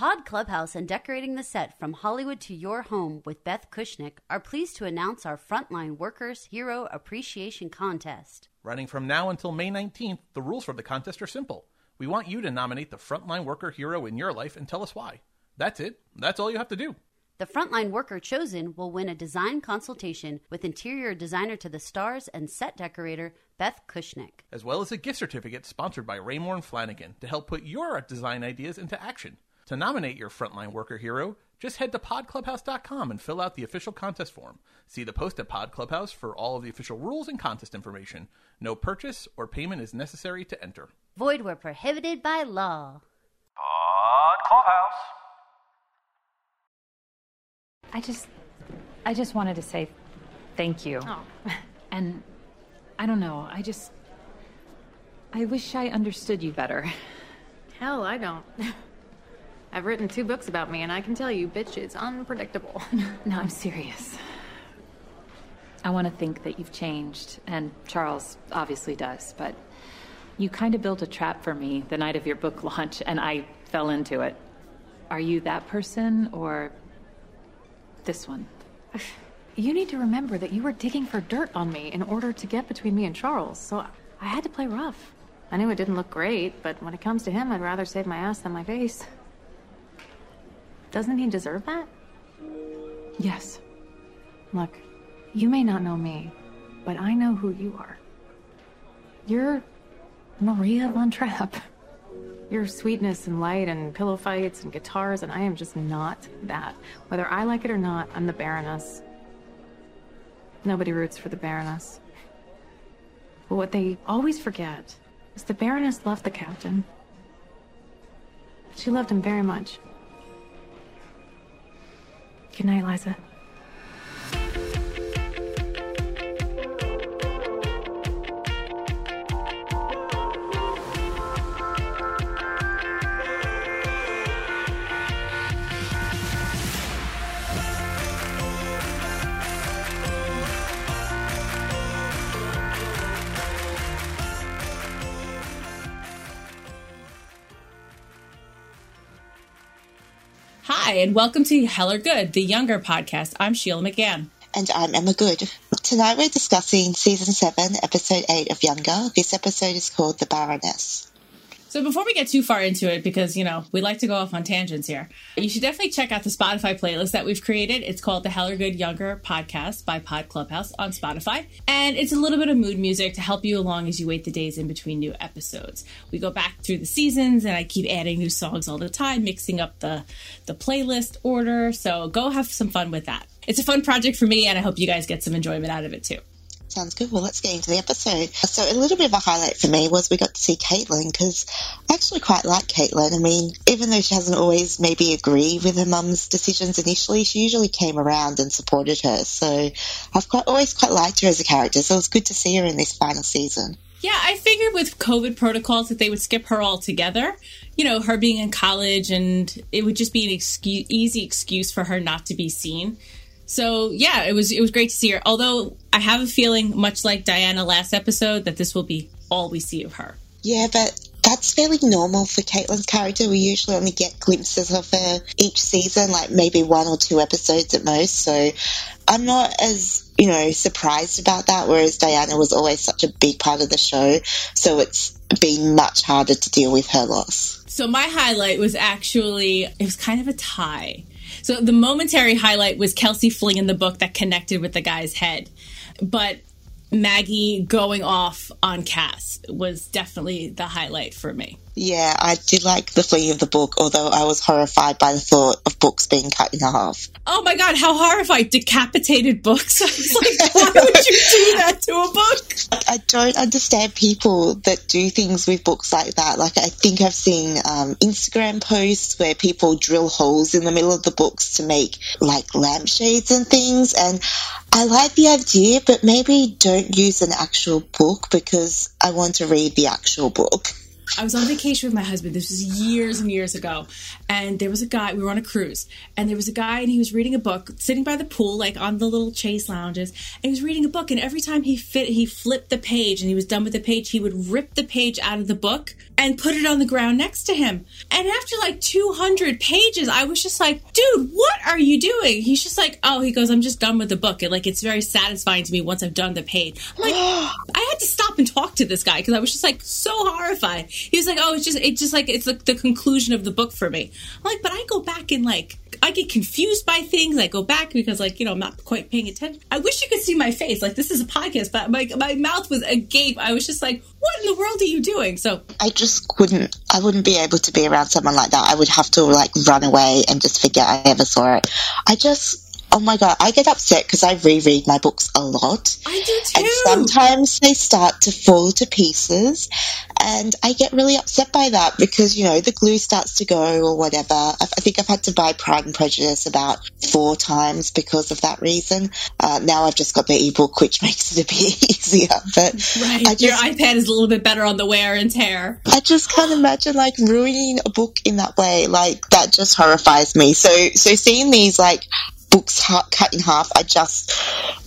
Pod Clubhouse and Decorating the Set from Hollywood to Your Home with Beth Kushnick are pleased to announce our Frontline Workers Hero Appreciation Contest. Running from now until May 19th, the rules for the contest are simple. We want you to nominate the frontline worker hero in your life and tell us why. That's it. That's all you have to do. The frontline worker chosen will win a design consultation with interior designer to the stars and set decorator Beth Kushnick, as well as a gift certificate sponsored by Raymour and Flanigan to help put your design ideas into action. To nominate your frontline worker hero, just head to podclubhouse.com and fill out the official contest form. See the post at Pod Clubhouse for all of the official rules and contest information. No purchase or payment is necessary to enter. Void where prohibited by law. Pod Clubhouse. I just I just wanted to say thank you. Oh. And I don't know, I just I wish I understood you better. Hell, I don't. I've written two books about me, and I can tell you, bitch is unpredictable. No, I'm serious. I want to think that you've changed, and Charles obviously does, but you kind of built a trap for me the night of your book launch, and I fell into it. Are you that person, or this one? You need to remember that you were digging for dirt on me in order to get between me and Charles, so I had to play rough. I knew it didn't look great, but when it comes to him, I'd rather save my ass than my face. Doesn't he deserve that? Yes. Look, you may not know me, but I know who you are. You're Maria Von Trapp. Your sweetness and light and pillow fights and guitars, and I am just not that. Whether I like it or not, I'm the Baroness. Nobody roots for the Baroness. But what they always forget is the Baroness loved the captain. She loved him very much. Good night, Liza. And welcome to Hell or Good, the younger podcast. I'm Sheila McGann. And I'm Emma Good. Tonight we're discussing season 7, episode 8 of Younger. This episode is called The Baroness. So before we get too far into it, because, you know, we like to go off on tangents here, you should definitely check out the Spotify playlist that we've created. It's called the Hell or Good Younger Podcast by Pod Clubhouse on Spotify. And it's a little bit of mood music to help you along as you wait the days in between new episodes. We go back through the seasons and I keep adding new songs all the time, mixing up the, the playlist order. So go have some fun with that. It's a fun project for me and I hope you guys get some enjoyment out of it too. Sounds good. Well, let's get into the episode. So, a little bit of a highlight for me was we got to see Caitlin because I actually quite like Caitlin. I mean, even though she hasn't always maybe agreed with her mum's decisions initially, she usually came around and supported her. So, I've quite always quite liked her as a character. So, it was good to see her in this final season. Yeah, I figured with COVID protocols that they would skip her altogether. You know, her being in college, and it would just be an excuse, easy excuse for her not to be seen. So yeah, it was it was great to see her. Although I have a feeling, much like Diana last episode, that this will be all we see of her. Yeah, but that's fairly normal for Caitlin's character. We usually only get glimpses of her each season, like maybe one or two episodes at most. So I'm not as, you know, surprised about that, whereas Diana was always such a big part of the show. So it's been much harder to deal with her loss. So my highlight was actually, it was kind of a tie. So the momentary highlight was Kelsey flinging the book that connected with the guy's head. But Maggie going off on Cass was definitely the highlight for me. Yeah, I did like the flinging of the book, although I was horrified by the thought of books being cut in half. Oh my god, how horrified! Decapitated books. I was like, why would you do that to a book? I don't understand people that do things with books like that. Like, I think I've seen um, Instagram posts where people drill holes in the middle of the books to make like lampshades and things. And I like the idea, but maybe don't use an actual book because I want to read the actual book. I was on vacation with my husband. This was years and years ago. And there was a guy, we were on a cruise, and there was a guy and he was reading a book sitting by the pool, like on the little chase lounges. And he was reading a book, and every time he fit he flipped the page and he was done with the page, he would rip the page out of the book and put it on the ground next to him. And after like 200 pages, I was just like, dude, what are you doing? He's just like, oh, he goes, I'm just done with the book. And like, it's very satisfying to me once I've done the page. I'm like, I had to stop and talk to this guy because I was just like so horrified. He was like, oh, it's just, it's just like, it's like the conclusion of the book for me. I'm like, but I go back and like, I get confused by things. I go back because, like, you know, I'm not quite paying attention. I wish you could see my face. Like, this is a podcast, but my, my mouth was agape. I was just like, what in the world are you doing? So I just couldn't, I wouldn't be able to be around someone like that. I would have to, like, run away and just forget I ever saw it. I just, Oh my god, I get upset because I reread my books a lot. I do too. And sometimes they start to fall to pieces, and I get really upset by that because, you know, the glue starts to go or whatever. I, think I've had to buy Pride and Prejudice about four times because of that reason. Uh, now I've just got the ebook, which makes it a bit easier. But right. Just, your iPad is a little bit better on the wear and tear. I just can't imagine like ruining a book in that way. Like that just horrifies me. So, so seeing these like books cut in half, I just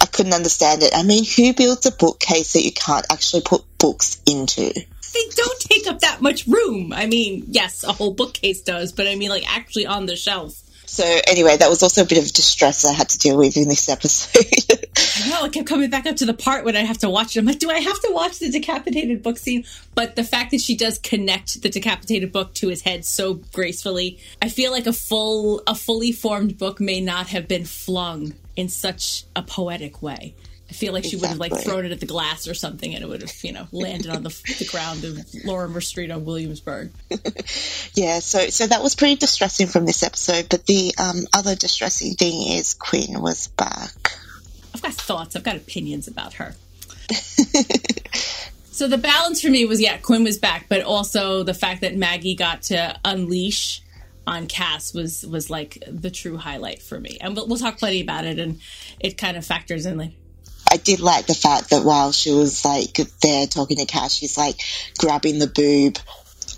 I couldn't understand it. I mean, who builds a bookcase that you can't actually put books into? They don't take up that much room. I mean, yes, a whole bookcase does, but I mean, like actually on the shelf. So anyway, that was also a bit of distress I had to deal with in this episode. I know, I kept coming back up to the part when I have to watch it. I'm like, do I have to watch the decapitated book scene? But the fact that she does connect the decapitated book to his head so gracefully, I feel like a full, a fully formed book may not have been flung in such a poetic way. I feel like she would have like thrown it at the glass or something, and it would have, you know, landed on the, the ground of Lorimer Street on Williamsburg. yeah, so so that was pretty distressing from this episode. But the um, other distressing thing is Quinn was back. I've got thoughts. I've got opinions about her. so the balance for me was yeah, Quinn was back, but also the fact that Maggie got to unleash on Cass was was like the true highlight for me. And we'll, we'll talk plenty about it, and it kind of factors in like I did like the fact that while she was like there talking to Cass, she's like grabbing the boob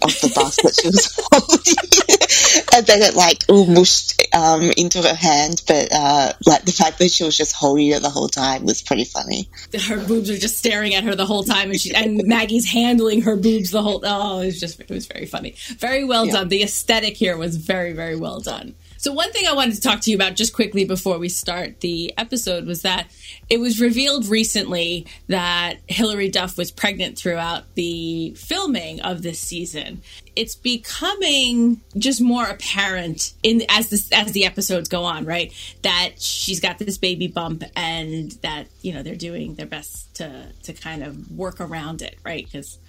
of the bus that she was holding, and then it like all mushed um, into her hand. But uh, like the fact that she was just holding it the whole time was pretty funny. Her boobs are just staring at her the whole time, and she and Maggie's handling her boobs the whole. Oh, it was just it was very funny, very well yeah. done. The aesthetic here was very very well done. So, one thing I wanted to talk to you about just quickly before we start the episode was that it was revealed recently that Hilary Duff was pregnant throughout the filming of this season. It's becoming just more apparent in as as the episodes go on, right? That she's got this baby bump and that, you know, they're doing their best to to kind of work around it, right? Because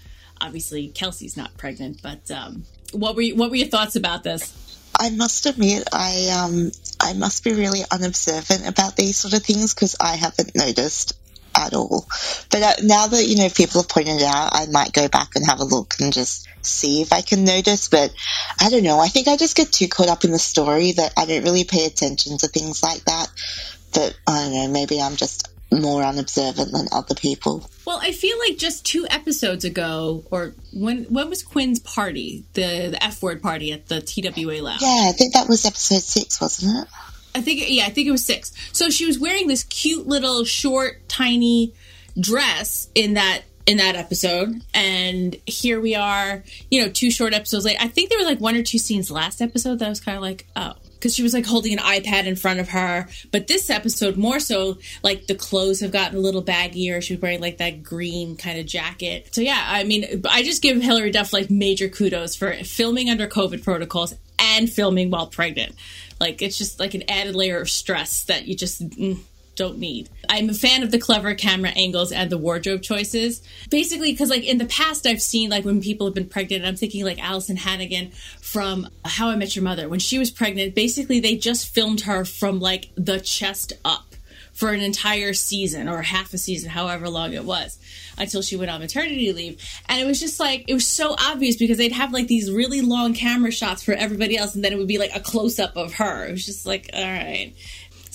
obviously Kelsey's not pregnant, but um what were you, what were your thoughts about this? I must admit, I um, I must be really unobservant about these sort of things because I haven't noticed at all. But uh, now that you know people have pointed it out, I might go back and have a look and just see if I can notice. But I don't know. I think I just get too caught up in the story that I don't really pay attention to things like that. But I don't know. Maybe I'm just more unobservant than other people. Well, I feel like just two episodes ago, or when when was Quinn's party, the the F word party at the TWA lab? Yeah, I think that was episode six, wasn't it? I think yeah, I think it was six. So she was wearing this cute little short, tiny dress in that in that episode, and here we are, you know, two short episodes later. I think there were like one or two scenes last episode that was kind of like, oh, because she was like holding an iPad in front of her. But this episode, more so, like the clothes have gotten a little baggier. She was wearing like that green kind of jacket. So yeah, I mean, I just give Hilary Duff like major kudos for filming under COVID protocols and filming while pregnant. Like it's just like an added layer of stress that you just. Mm, don't need. I'm a fan of the clever camera angles and the wardrobe choices. Basically, because like in the past, I've seen like when people have been pregnant, I'm thinking like Alyson Hannigan from How I Met Your Mother. When she was pregnant, basically they just filmed her from like the chest up for an entire season or half a season, however long it was, until she went on maternity leave. And it was just like, it was so obvious because they'd have like these really long camera shots for everybody else, and then it would be like a close up of her. It was just like, all right.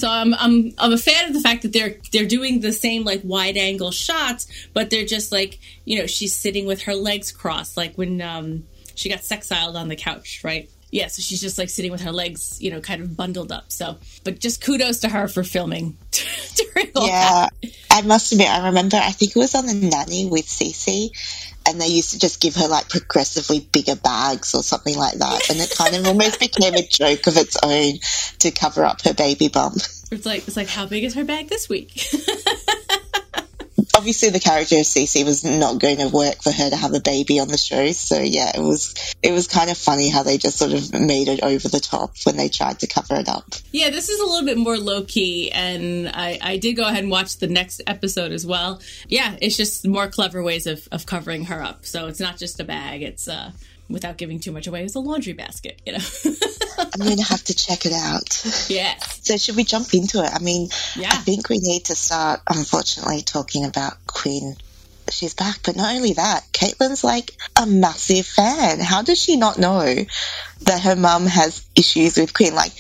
So I'm I'm I'm a fan of the fact that they're they're doing the same like wide angle shots, but they're just like you know she's sitting with her legs crossed, like when um, she got sexiled on the couch, right? Yeah, so she's just like sitting with her legs, you know, kind of bundled up. So, but just kudos to her for filming during all Yeah, that. I must admit, I remember, I think it was on the nanny with Cece, and they used to just give her like progressively bigger bags or something like that. And it kind of almost became a joke of its own to cover up her baby bump. It's like it's like how big is her bag this week? Obviously, the character of Cece was not going to work for her to have a baby on the show. So yeah, it was it was kind of funny how they just sort of made it over the top when they tried to cover it up. Yeah, this is a little bit more low key, and I, I did go ahead and watch the next episode as well. Yeah, it's just more clever ways of, of covering her up. So it's not just a bag; it's uh, without giving too much away, it's a laundry basket. You know? I'm going to have to check it out. yes. So should we jump into it? I mean, Yeah. I think we need to start, unfortunately, talking about Quinn She's back, but not only that, Caitlin's like a massive fan. How does she not know that her mum has issues with Quinn? Like,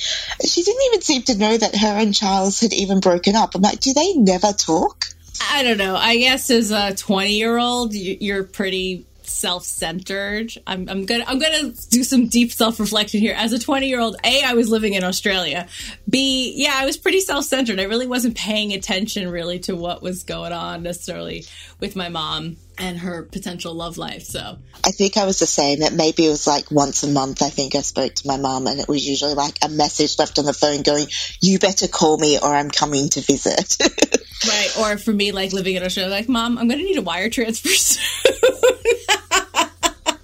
she didn't even seem to know that her and Charles had even broken up. I'm like, do they never talk? I don't know. I guess as a twenty year old, you're pretty self centered. I'm, I'm gonna I'm gonna do some deep self reflection here. As a twenty year old, a I was living in Australia. B yeah, I was pretty self centered. I really wasn't paying attention really to what was going on necessarily with my mom and her potential love life. So I think I was the same. It maybe it was like once a month. I think I spoke to my mom, and it was usually like a message left on the phone going, "You better call me, or I'm coming to visit." right, or for me, like living in Australia, like mom, I'm gonna need a wire transfer soon.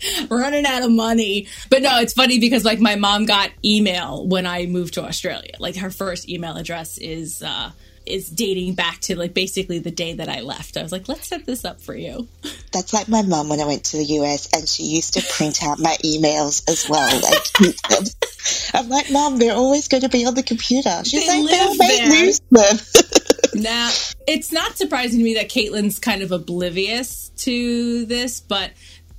running out of money. But no, it's funny because like my mom got email when I moved to Australia. Like her first email address is uh is dating back to like basically the day that I left. I was like, let's set this up for you. That's like my mom when I went to the US, and she used to print out my emails as well them. I'm like, mom, they're always going to be on the computer. She's They like, they'll live make there." lose them. Now, it's not surprising to me that Caitlin's kind of oblivious to this, but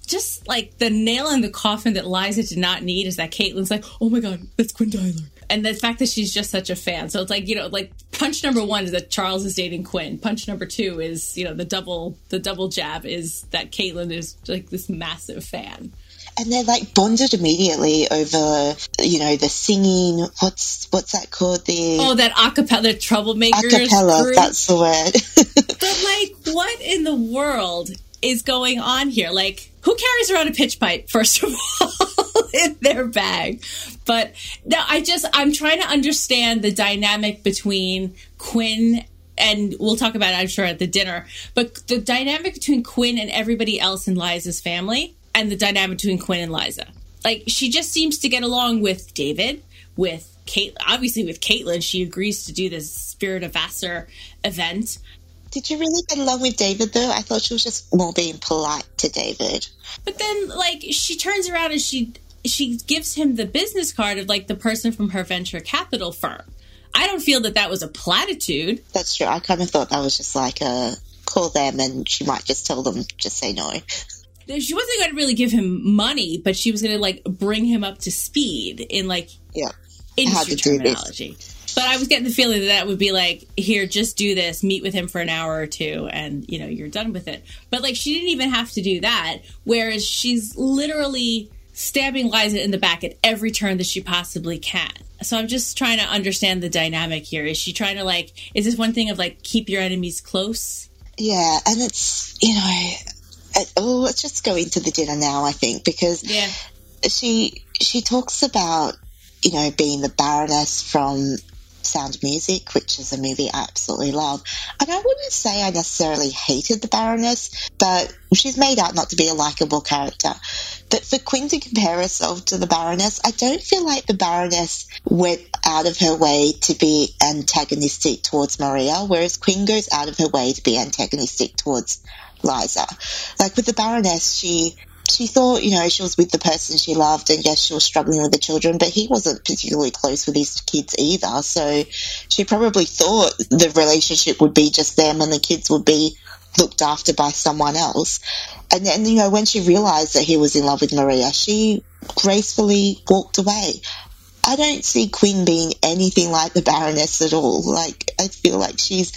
just like the nail in the coffin that Liza did not need is that Caitlin's like, oh my god, that's Quinn Tyler. And the fact that she's just such a fan. So it's like, you know, like punch number one is that Charles is dating Quinn. Punch number two is, you know, the double the double jab is that Caitlin is like this massive fan. and they're like bonded immediately over, you know, the singing. What's what's that called? The Oh, that acapella troublemakers. acapella. group. That's the word. But like, what in the world is going on here? Like, who carries around a pitch pipe, first of all, in their bag? But no, I just, I'm trying to understand the dynamic between Quinn and we'll talk about it, I'm sure, at the dinner. But the dynamic between Quinn and everybody else in Liza's family and the dynamic between Quinn and Liza. Like, she just seems to get along with David, with Kate, obviously with Caitlin. She agrees to do this Spirit of Vassar event. Did you really get along with David though? I thought she was just more being polite to David. But then, like, she turns around and she she gives him the business card of like the person from her venture capital firm. I don't feel that that was a platitude. That's true. I kind of thought that was just like a call them, and she might just tell them just say no. She wasn't going to really give him money, but she was going to like bring him up to speed in like Yeah. industry do this. But I was getting the feeling that that would be like, here, just do this, meet with him for an hour or two, and you know you're done with it. But like, she didn't even have to do that. Whereas she's literally stabbing Liza in the back at every turn that she possibly can. So I'm just trying to understand the dynamic here. Is she trying to like? Is this one thing of like keep your enemies close? Yeah, and it's you know, it, oh, let's just go into the dinner now. I think because Yeah. she she talks about you know being the Baroness from Sound Music, which is a movie I absolutely love. And I wouldn't say I necessarily hated the Baroness, but she's made out not to be a likable character. But for Quinn to compare herself to the Baroness, I don't feel like the Baroness went out of her way to be antagonistic towards Maria, whereas Quinn goes out of her way to be antagonistic towards Liza. Like with the Baroness, she she thought, you know, she was with the person she loved, and yes, she was struggling with the children, but he wasn't particularly close with his kids either. So she probably thought the relationship would be just them and the kids would be looked after by someone else. And then, you know, when she realized that he was in love with Maria, she gracefully walked away. I don't see Quinn being anything like the Baroness at all. Like, I feel like she's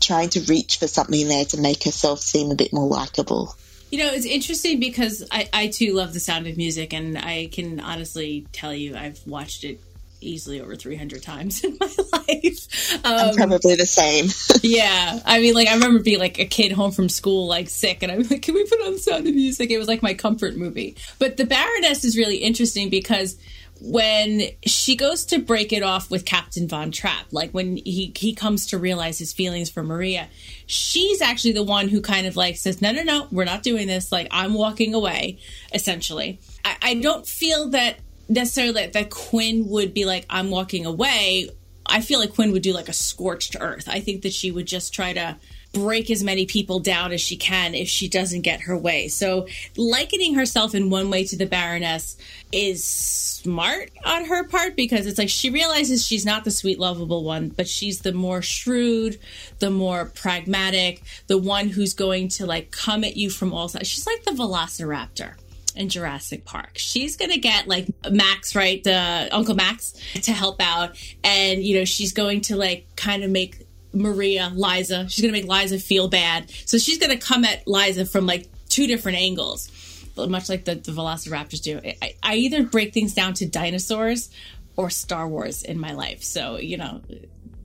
trying to reach for something there to make herself seem a bit more likable. You know, it's interesting because I, I too love the sound of music, and I can honestly tell you I've watched it easily over 300 times in my life. Um, I'm probably the same. yeah. I mean, like, I remember being like a kid home from school, like sick, and I'm like, can we put on the sound of music? It was like my comfort movie. But The Baroness is really interesting because when she goes to break it off with Captain Von Trapp, like when he he comes to realize his feelings for Maria, she's actually the one who kind of like says, "No, no, no, we're not doing this. Like I'm walking away." Essentially, I, I don't feel that necessarily that, that Quinn would be like, "I'm walking away." I feel like Quinn would do like a scorched earth. I think that she would just try to break as many people down as she can if she doesn't get her way. So, likening herself in one way to the Baroness is smart on her part because it's like she realizes she's not the sweet, lovable one, but she's the more shrewd, the more pragmatic, the one who's going to like come at you from all sides. She's like the Velociraptor in Jurassic Park. She's gonna get like Max, right, the Uncle Max, to help out, and you know she's going to like kind of make Maria, Liza. She's going to make Liza feel bad. So she's going to come at Liza from like two different angles, much like the, the Velociraptors do. I, I either break things down to dinosaurs or Star Wars in my life. So, you know,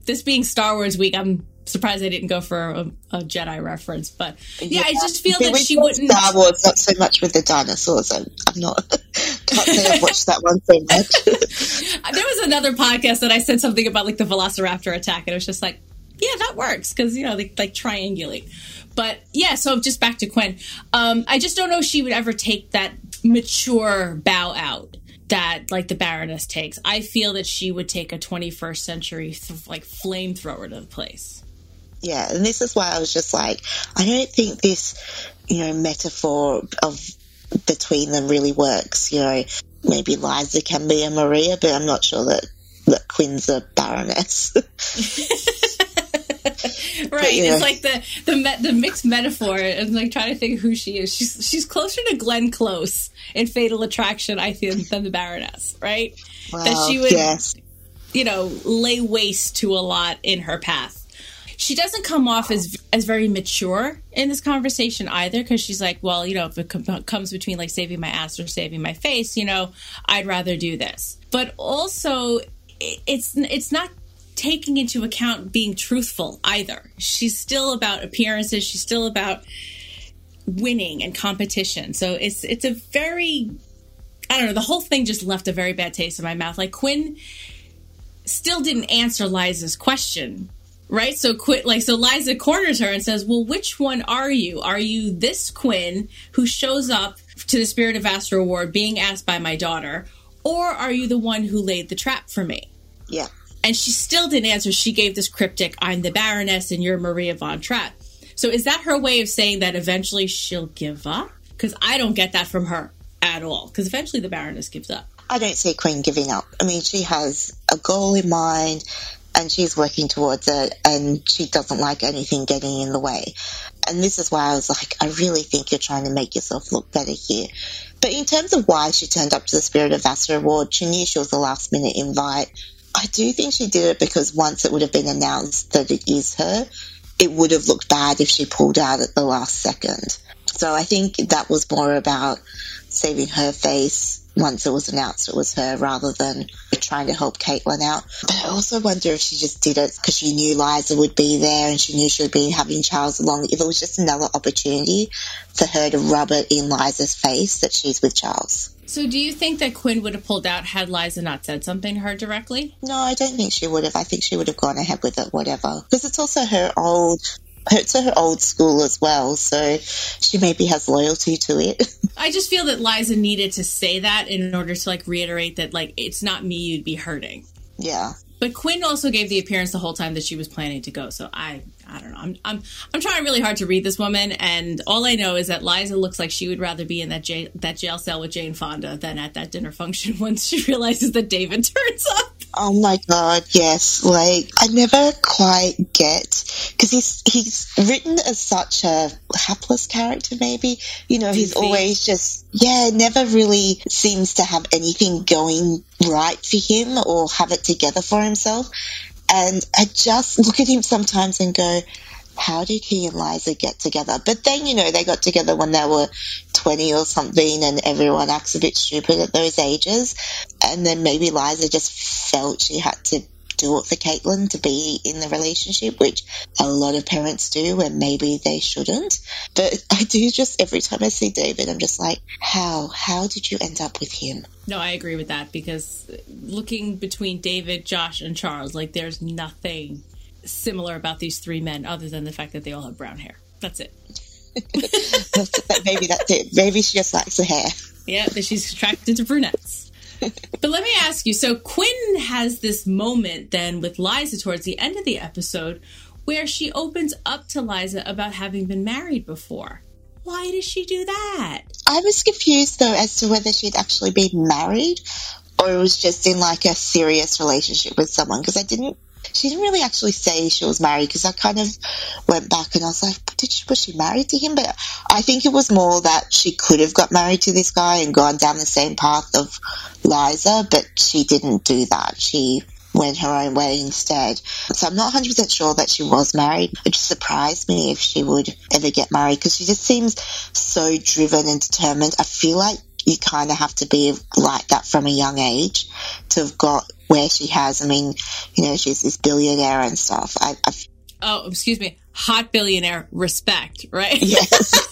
this being Star Wars week, I'm surprised I didn't go for a, a Jedi reference. But yeah, yeah, I just feel that she wouldn't. Star Wars, not so much with the dinosaurs. I'm, I'm not. Can't say I've watched that one so much. there was another podcast that I said something about like the Velociraptor attack, and it was just like, yeah, that works because you know they like triangulate. But yeah, so just back to Quinn. Um, I just don't know if she would ever take that mature bow out that like the Baroness takes. I feel that she would take a 21st century th- like flamethrower to the place. Yeah, and this is why I was just like, I don't think this, you know, metaphor of between them really works. You know, maybe Liza can be a Maria, but I'm not sure that that Quinn's a Baroness. right. Yeah. It's like the the me- the mixed metaphor and like trying to think who she is. She's she's closer to Glenn Close in Fatal Attraction, I think, than the Baroness. Right. Wow, that she would, yes. you know, lay waste to a lot in her path. She doesn't come off as as very mature in this conversation either, because she's like, well, you know, if it com- comes between like saving my ass or saving my face, you know, I'd rather do this. But also, it's it's not taking into account being truthful either. She's still about appearances. She's still about winning and competition. So it's it's a very I don't know, the whole thing just left a very bad taste in my mouth. Like Quinn still didn't answer Liza's question. Right? So quit like so Liza corners her and says, Well, which one are you? Are you this Quinn who shows up to the Spirit of Vassar Award being asked by my daughter? Or are you the one who laid the trap for me? Yeah. And she still didn't answer. She gave this cryptic, I'm the Baroness and you're Maria von Trapp. So is that her way of saying that eventually she'll give up? Because I don't get that from her at all. Because eventually the Baroness gives up. I don't see Quinn giving up. I mean, she has a goal in mind and she's working towards it and she doesn't like anything getting in the way. And this is why I was like, I really think you're trying to make yourself look better here. But in terms of why she turned up to the Spirit of Vassar Award, she knew she was a last minute invite. I do think she did it because once it would have been announced that it is her, it would have looked bad if she pulled out at the last second. So I think that was more about saving her face once it was announced it was her rather than trying to help Caitlin out. But I also wonder if she just did it because she knew Liza would be there and she knew she would be having Charles along. If it was just another opportunity for her to rub it in Liza's face that she's with Charles. So, do you think that Quinn would have pulled out had Liza not said something to her directly? No, I don't think she would have. I think she would have gone ahead with it, whatever. Because it's also her old it's her old school as well, so she maybe has loyalty to it. I just feel that Liza needed to say that in order to like reiterate that like it's not me you'd be hurting. Yeah. But Quinn also gave the appearance the whole time that she was planning to go. So I, I don't know. I'm, I'm, I'm trying really hard to read this woman, and all I know is that Liza looks like she would rather be in that jail, that jail cell with Jane Fonda than at that dinner function once she realizes that David turns up. Oh my god, yes. Like I never quite get because he's he's written as such a hapless character. Maybe you know he's always just yeah, never really seems to have anything going right for him or have it together for himself. And I just look at him sometimes and go, how did he and Liza get together? But then, you know, they got together when they were 20 or something and everyone acts a bit stupid at those ages. And then maybe Liza just felt she had to do it for Caitlin to be in the relationship, which a lot of parents do and maybe they shouldn't. But I do just, every time I see David, I'm just like, how? How did you end up with him? No, I agree with that because looking between David, Josh, and Charles, like there's nothing similar about these three men other than the fact that they all have brown hair. That's it. maybe that's it. Maybe she just likes the hair. Yeah, that she's attracted to brunettes. but let me ask you so Quinn has this moment then with Liza towards the end of the episode where she opens up to Liza about having been married before. Why does she do that? I was confused though as to whether she'd actually been married or it was just in like a serious relationship with someone because I didn't. She didn't really actually say she was married because I kind of went back and I was like, did she was she married to him? But I think it was more that she could have got married to this guy and gone down the same path of Liza, but she didn't do that. She went her own way instead. So I'm not 100% sure that she was married. It just surprised me if she would ever get married because she just seems so driven and determined. I feel like you kind of have to be like that from a young age to have got where she has. I mean, you know, she's this billionaire and stuff. I, I Oh, excuse me. Hot billionaire respect, right? yes.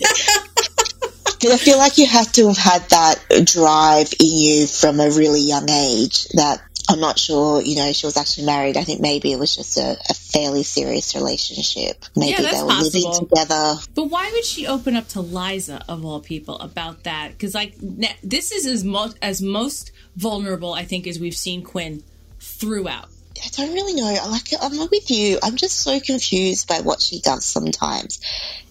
But I feel like you have to have had that drive in you from a really young age that I'm not sure, you know, she was actually married. I think maybe it was just a, a fairly serious relationship. Maybe Yeah, they were living together. But why would she open up to Liza of all people about that? Because like this is as most as most vulnerable I think as we've seen Quinn throughout. I don't really know. I Like, I'm not with you. I'm just so confused by what she does sometimes.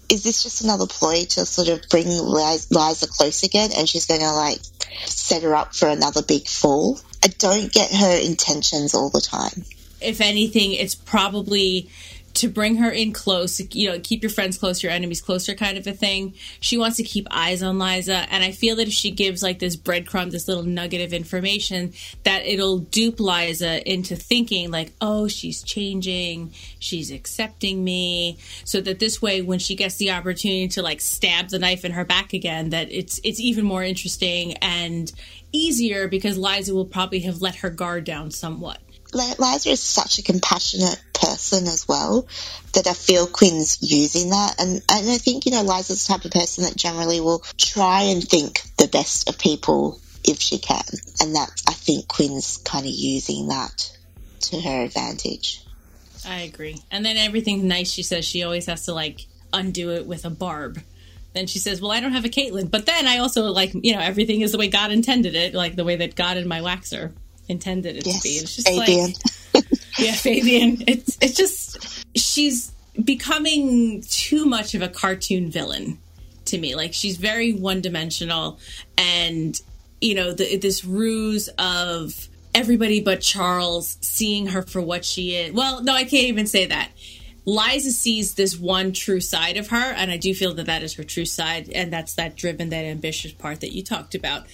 Is this just another ploy to sort of bring Liza close again and she's going to like set her up for another big fall? I don't get her intentions all the time. If anything, it's probably to bring her in close, you know, keep your friends close, your enemies closer kind of a thing. She wants to keep eyes on Liza. And I feel that if she gives like this breadcrumb, this little nugget of information, that it'll dupe Liza into thinking like, oh, she's changing, she's accepting me. So that this way, when she gets the opportunity to like stab the knife in her back again, that it's, it's even more interesting and easier because Liza will probably have let her guard down somewhat. Liza is such a compassionate person as well that I feel Quinn's using that. And, and I think, you know, Liza's the type of person that generally will try and think the best of people if she can. And that, I think Quinn's kind of using that to her advantage. I agree. And then everything nice she says, she always has to like undo it with a barb. Then she says, "Well, I don't have a Caitlin." But then I also like, you know, everything is the way God intended it, like the way that God and my waxer intended it to be. Yes, It's just Fabian. like, yeah, Fabian. It's it's just she's becoming too much of a cartoon villain to me. Like she's very one dimensional, and you know, the, this ruse of everybody but Charles seeing her for what she is. Well, no, I can't even say that. Liza sees this one true side of her, and I do feel that that is her true side, and that's that driven, that ambitious part that you talked about.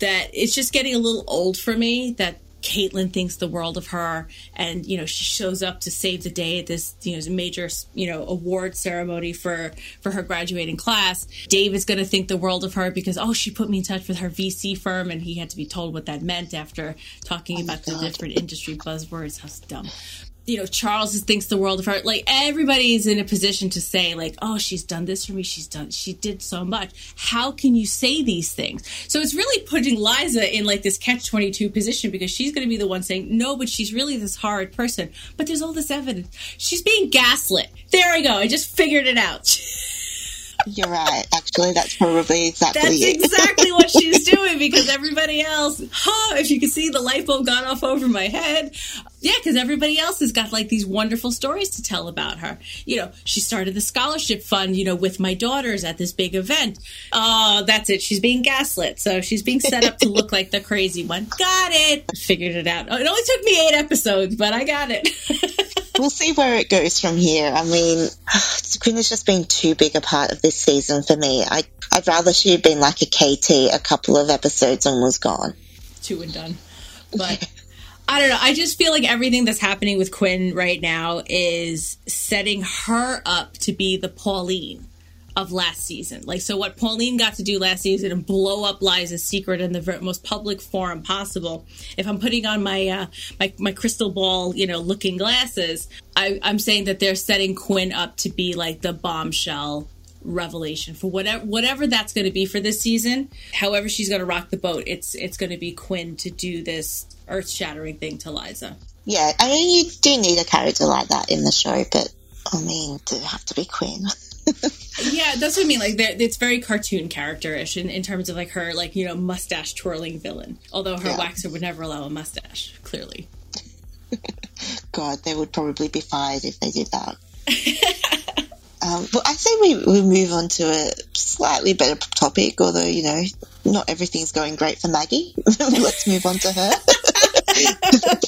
That it's just getting a little old for me. That Caitlin thinks the world of her, and you know she shows up to save the day at this you know major you know award ceremony for for her graduating class. Dave is going to think the world of her because oh she put me in touch with her VC firm, and he had to be told what that meant after talking oh about the different industry buzzwords. How dumb you know, Charles thinks the world of her. Like everybody's in a position to say, like, oh, she's done this for me. She's done, she did so much. How can you say these things? So it's really putting Liza in like this catch 22 position because she's going to be the one saying, no, but she's really this horrid person. But there's all this evidence. She's being gaslit. There I go. I just figured it out. You're right. Actually, that's probably exactly That's it. exactly what she's doing because everybody else, huh, if you can see the light bulb gone off over my head. Yeah, because everybody else has got like these wonderful stories to tell about her. You know, she started the scholarship fund, you know, with my daughters at this big event. Oh, that's it. She's being gaslit. So she's being set up to look like the crazy one. Got it. Figured it out. Oh, it only took me eight episodes, but I got it. we'll see where it goes from here. I mean, Quinn has just been too big a part of this season for me. I, I'd rather she had been like a KT a couple of episodes and was gone. Two and done. But I don't know. I just feel like everything that's happening with Quinn right now is setting her up to be the Pauline of last season. Like, so what Pauline got to do last season and blow up Liza's secret in the most public forum possible. If I'm putting on my uh, my my crystal ball, you know, looking glasses, I, I'm saying that they're setting Quinn up to be like the bombshell revelation for whatever whatever that's going to be for this season. However, she's going to rock the boat. It's it's going to be Quinn to do this earth shattering thing to Liza. Yeah, I mean, you do need a character like that in the show, but I mean, to have to be Quinn. yeah, that's what I mean. Like, it's very cartoon character-ish in, in terms of like her, like you know, mustache twirling villain. Although her Yeah. waxer would never allow a mustache. Clearly, God, they would probably be fired if they did that. um, but I think we, we move on to a slightly better topic, although, you know, not everything's going great for Maggie. Let's move on to her.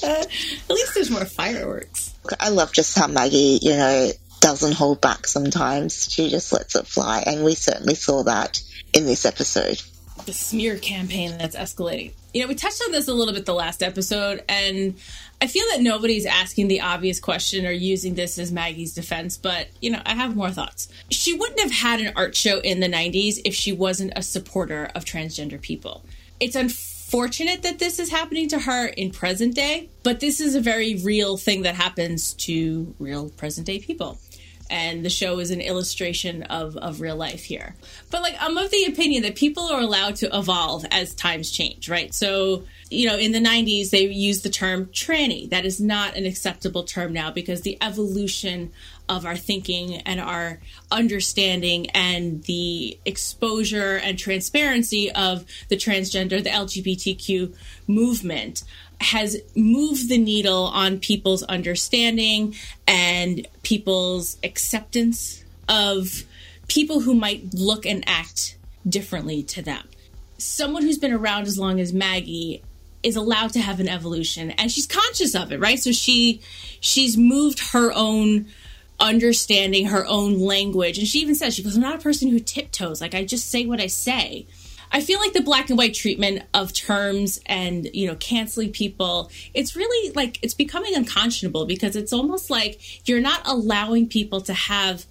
at least there's more fireworks. I love just how Maggie, you know, doesn't hold back sometimes. She just lets it fly, and we certainly saw that in this episode. the smear campaign that's escalating. You know, we touched on this a little bit the last episode, and I feel that nobody's asking the obvious question or using this as Maggie's defense, but, you know, I have more thoughts. She wouldn't have had an art show in the 90s if she wasn't a supporter of transgender people. It's unfortunate that this is happening to her in present day, but this is a very real thing that happens to real present day people and the show is an illustration of, of real life here. But like I'm of the opinion that people are allowed to evolve as times change, right? So, you know, in the 90s they used the term tranny. That is not an acceptable term now because the evolution of our thinking and our understanding and the exposure and transparency of the transgender, the LGBTQ movement has moved the needle on people's understanding and people's acceptance of people who might look and act differently to them. Someone who's been around as long as Maggie is allowed to have an evolution and she's conscious of it, right? So she she's moved her own understanding, her own language. And she even says, she goes, I'm not a person who tiptoes. Like I just say what I say. I feel like the black and white treatment of terms and, you know, canceling people, it's really like it's becoming unconscionable because it's almost like you're not allowing people to have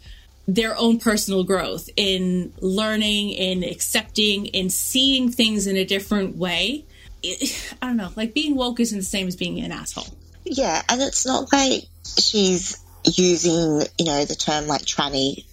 their own personal growth in learning, in accepting, in seeing things in a different way. It, I don't know, like being woke isn't the same as being an asshole. Yeah, and it's not like she's using, you know, the term like tranny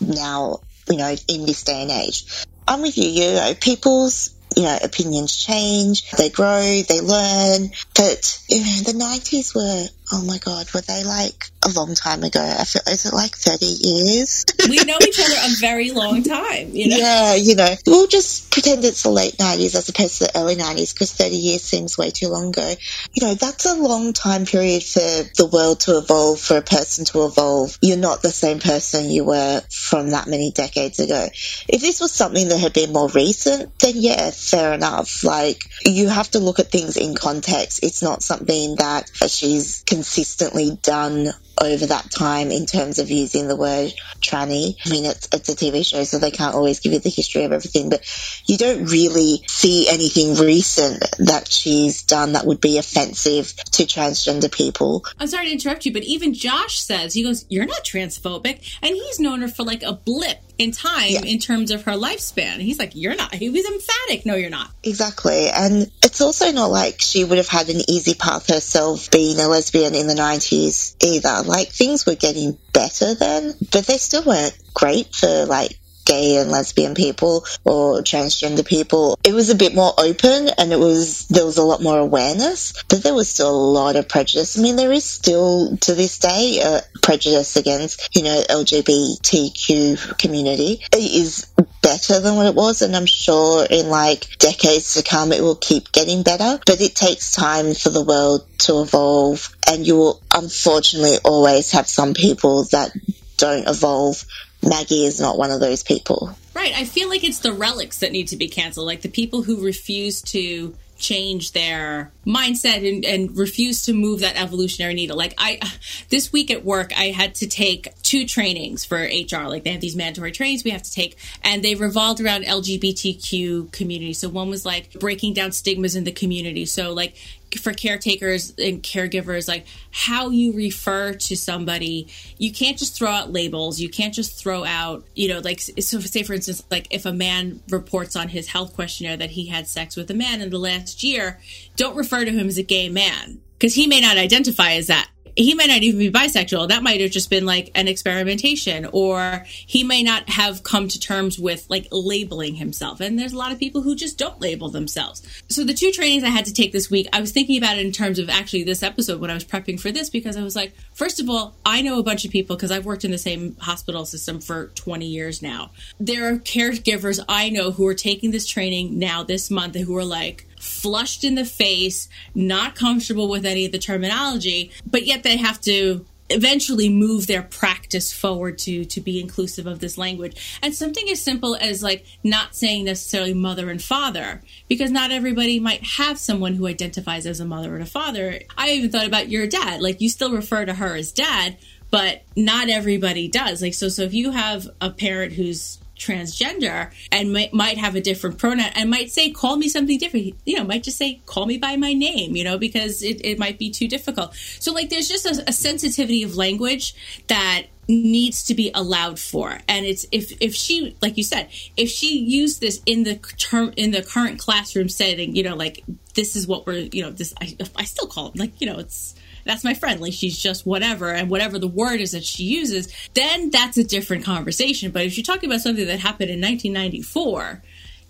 now, you know, in this day and age. I'm with you, you know, people's, you know, opinions change, they grow, they learn, but you know, the 90s were, oh my god, were they like a long time ago? I feel, is it like 30 years? We know each other a very long time, you know? Yeah, you know, we'll just pretend it's the late 90s as opposed to the early 90s because 30 years seems way too long ago. You know, that's a long time period for the world to evolve, for a person to evolve. You're not the same person you were from that many decades ago. If this was something that had been more recent, then yeah, fair enough. Like, you have to look at things in context. It's not something that she's consistently done over that time in terms of using the word tranny. I mean, it's, it's a TV show, so they can't always give you the history of everything, but you don't really see anything recent that she's done that would be offensive to transgender people. I'm sorry to interrupt you, but even Josh says, he goes, You're not transphobic. And he's known her for like a blip in time Yeah. in terms of her lifespan. He's like, You're not. He was emphatic. No, you're not. Exactly. And it's also not like she would have had an easy path herself being a lesbian in the 90s either. Like things were getting better then, but they still weren't great for like gay and lesbian people or transgender people. It was a bit more open and it was, there was a lot more awareness, but there was still a lot of prejudice. I mean, there is still to this day uh, prejudice against, you know, LGBTQ community. It is better than what it was and I'm sure in like decades to come it will keep getting better, but it takes time for the world to evolve and you will unfortunately always have some people that don't evolve Maggie is not one of those people. Right. I feel like it's the relics that need to be canceled, like the people who refuse to change their mindset and, and, refuse to move that evolutionary needle. Like I, this week at work, I had to take two trainings for HR. Like they have these mandatory trainings we have to take, and they revolved around LGBTQ community. So one was like breaking down stigmas in the community. So like for caretakers and caregivers like how you refer to somebody you can't just throw out labels. You can't just throw out you know like so say for instance like if a man reports on his health questionnaire that he had sex with a man in the last year don't refer to him as a gay man because he may not identify as that he might not even be bisexual. That might have just been like an experimentation, or he may not have come to terms with like labeling himself. And there's a lot of people who just don't label themselves. So the two trainings I had to take this week, I was thinking about it in terms of actually this episode when I was prepping for this because I was like, first of all, I know a bunch of people because I've worked in the same hospital system for 20 years now. There are caregivers I know who are taking this training now this month who are like, flushed in the face, not comfortable with any of the terminology, but yet they have to eventually move their practice forward to to be inclusive of this language. And something as simple as like not saying necessarily mother and father because not everybody might have someone who identifies as a mother and a father. I even thought about your dad. Like you still refer to her as dad but not everybody does. Like so so if you have a parent who's transgender and might, might have a different pronoun and might say call me something different. You know might just say call me by my name you know because it, it might be too difficult. So like there's just a, a sensitivity of language that needs to be allowed for. And it's if if she like you said if she used this in the term in the current classroom setting you know like this is what we're you know this i, I still call it like you know it's that's my friend. Like she's just whatever, and whatever the word is that she uses, then that's a different conversation. But if you're talking about something that happened in 1994,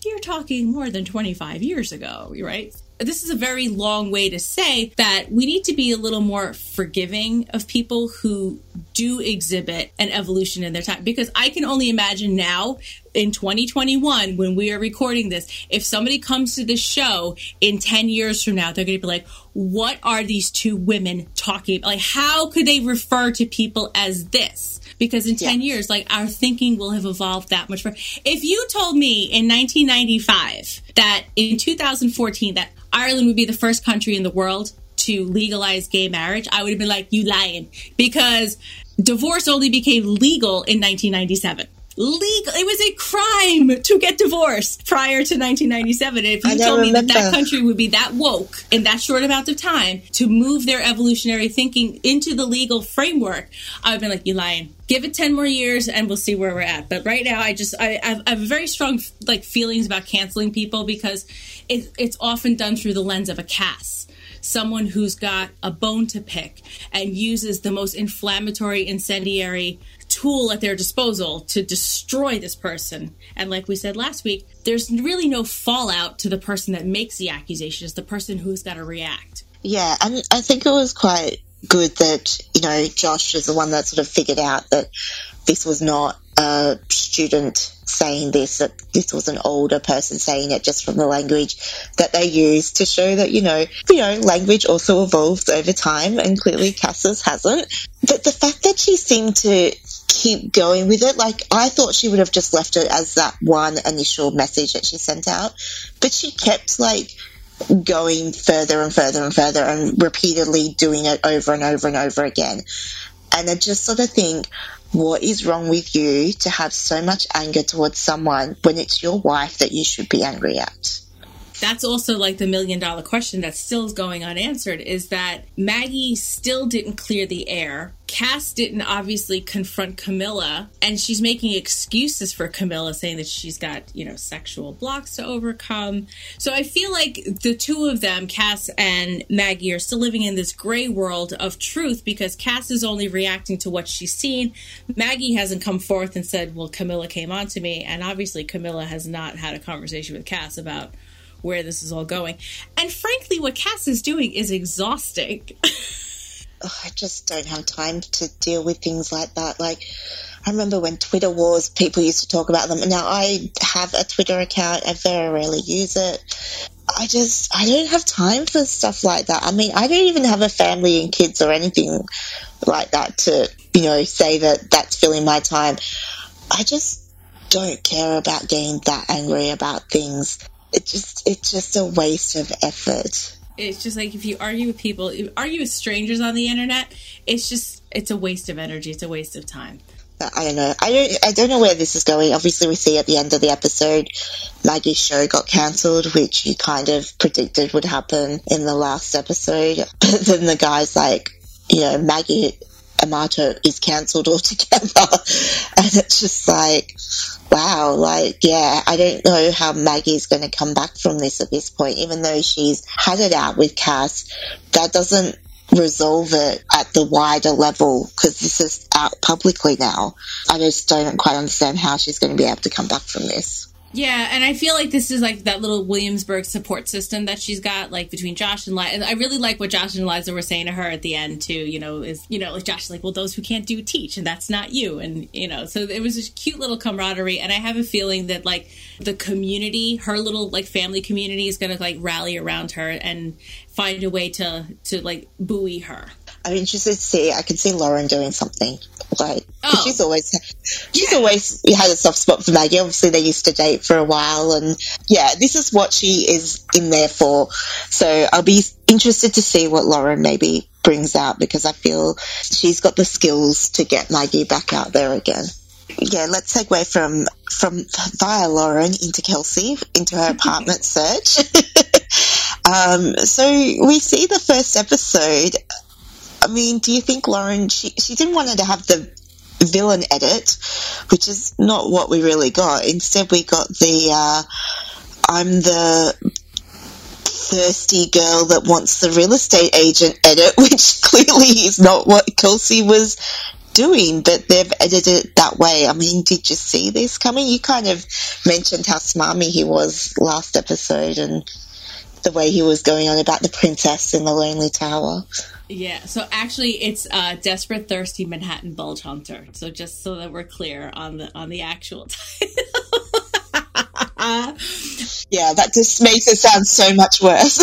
you're talking more than 25 years ago, right? This is a very long way to say that we need to be a little more forgiving of people who do exhibit an evolution in their time. Because I can only imagine now in 2021 when we are recording this if somebody comes to this show in 10 years from now they're going to be like what are these two women talking about? Like how could they refer to people as this because in 10 years like our thinking will have evolved that much further. If you told me in 1995 that in 2014 that Ireland would be the first country in the world to legalize gay marriage, I would have been like, you lying. Because divorce only became legal in 1997 legal. It was a crime to get divorced prior to 1997. And if you told me that that country would be that woke in that short amount of time to move their evolutionary thinking into the legal framework, I would have been like, you lying. Give it 10 more years and we'll see where we're at. But right now, I just, I, I have very strong like feelings about canceling people because it, it's often done through the lens of a caste someone who's got a bone to pick and uses the most inflammatory, incendiary tool at their disposal to destroy this person. And like we said last week, there's really no fallout to the person that makes the accusation. It's the person who's got to react. Yeah, and I think it was quite good that, you know, Josh is the one that sort of figured out that this was not a student saying this, that this was an older person saying it just from the language that they used to show that, you know, you know, language also evolves over time and clearly Cass's hasn't. But the fact that she seemed to keep going with it. Like, I thought she would have just left it as that one initial message that she sent out, but she kept like going further and further and further and repeatedly doing it over and over and over again. And I just sort of think, what is wrong with you to have so much anger towards someone when it's your wife that you should be angry at? That's also like the million dollar question that still is going unanswered is that Maggie still didn't clear the air. Cass didn't obviously confront Camilla, and she's making excuses for Camilla, saying that she's got, you know, sexual blocks to overcome. So I feel like the two of them, Cass and Maggie, are still living in this gray world of truth because Cass is only reacting to what she's seen. Maggie hasn't come forth and said, Well, Camilla came on to me, and obviously Camilla has not had a conversation with Cass about where this is all going. And frankly, what Cass is doing is exhausting. I just don't have time to deal with things like that. Like, I remember when Twitter wars, people used to talk about them. Now, I have a Twitter account, I very rarely use it. I just, I don't have time for stuff like that. I mean, I don't even have a family and kids or anything like that to, you know, say that that's filling my time. I just don't care about getting that angry about things. It just, it's just a waste of effort it's just like if you argue with people, argue with strangers on the internet, it's just it's a waste of energy. It's a waste of time. I don't know. I don't. I don't know where this is going. Obviously, we see at the end of the episode, Maggie's show got cancelled, which you kind of predicted would happen in the last episode. But then the guy's like, you know, Maggie Amato is cancelled altogether, and it's just like, wow, like, yeah, I don't know how Maggie's going to come back from this at this point, even though she's had it out with Cass. That doesn't resolve it at the wider level because this is out publicly now. I just don't quite understand how she's going to be able to come back from this. Yeah, and I feel like this is like that little Williamsburg support system that she's got, like between Josh and Liza. And I really like what Josh and Liza were saying to her at the end too. You know, is you know, like Josh like, well, those who can't do teach, and that's not you, and you know, so it was a cute little camaraderie. And I have a feeling that like the community, her little like family community, is going to like rally around her and find a way to to like buoy her. I'm interested to see. I can see Lauren doing something like oh. she's always she's yeah. always had a soft spot for Maggie. Obviously, they used to date for a while, and yeah, this is what she is in there for. So I'll be interested to see what Lauren maybe brings out because I feel she's got the skills to get Maggie back out there again. Yeah, let's segue from from via Lauren into Kelsey into her apartment search. um, so we see the first episode I mean, do you think Lauren, she, she didn't want her to have the villain edit, which is not what we really got. Instead, we got the, uh, I'm the thirsty girl that wants the real estate agent edit, which clearly is not what Kelsey was doing, but they've edited it that way. I mean, did you see this coming? You kind of mentioned how smarmy he was last episode and the way he was going on about the princess in the Lonely Tower. Yeah, so actually, it's uh, "Desperate, Thirsty Manhattan Bulge Hunter." So just so that we're clear on the on the actual title. yeah, that just makes it sound so much worse.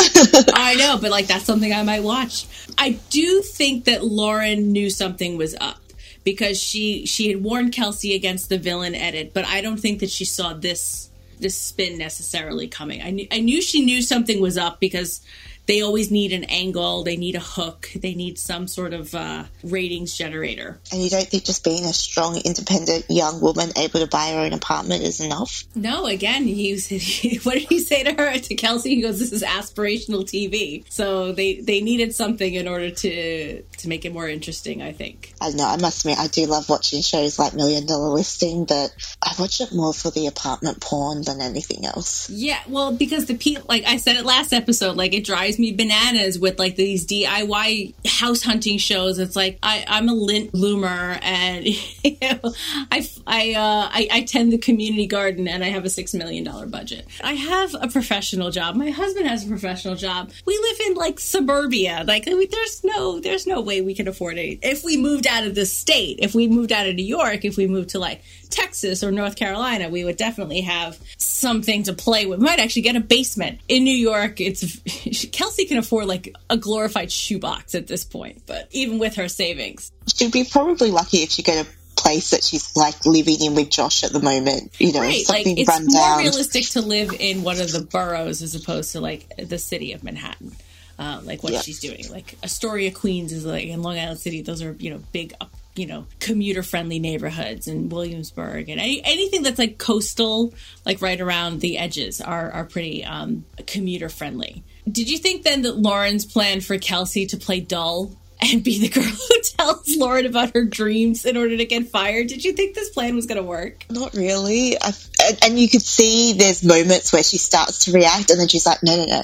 I know, but like that's something I might watch. I do think that Lauren knew something was up because she she had warned Kelsey against the villain edit, but I don't think that she saw this this spin necessarily coming. I knew I knew she knew something was up because they always need an angle, they need a hook, they need some sort of uh, ratings generator. And you don't think just being a strong, independent young woman able to buy her own apartment is enough? No, again, he, what did he say to her, to Kelsey? He goes, This is aspirational TV. So they, they needed something in order to, to make it more interesting, I think. I know, I must admit, I do love watching shows like Million Dollar Listing, but I watch it more for the apartment porn than anything else. Yeah, well, because the people, like I said it last episode, like it drives drives me bananas with like these DIY house hunting shows. It's like I, I'm a lint bloomer and you know, I I, uh, I I tend the community garden and I have a six million dollar budget. I have a professional job. My husband has a professional job. We live in like suburbia. Like there's no there's no way we can afford it. If we moved out of the state, if we moved out of New York, if we moved to like Texas or North Carolina, we would definitely have something to play with. We might actually get a basement. In New York, it's Kelsey can afford like a glorified shoebox at this point, but even with her savings. She'd be probably lucky if she get a place that she's like living in with Josh at the moment. You know, right. something like, it's more down. realistic to live in one of the boroughs as opposed to like the city of Manhattan. Uh, like what Yeah. she's doing, like Astoria, Queens is like in Long Island City. Those are you know big up you know, commuter friendly neighborhoods in Williamsburg and any, anything that's like coastal, like right around the edges, are, are pretty um, commuter friendly. Did you think then that Lauren's plan for Kelsey to play dull and be the girl who tells Lauren about her dreams in order to get fired. Did you think this plan was going to work? Not really. I, and, and you could see there's moments where she starts to react, and then she's like, "No, no, no,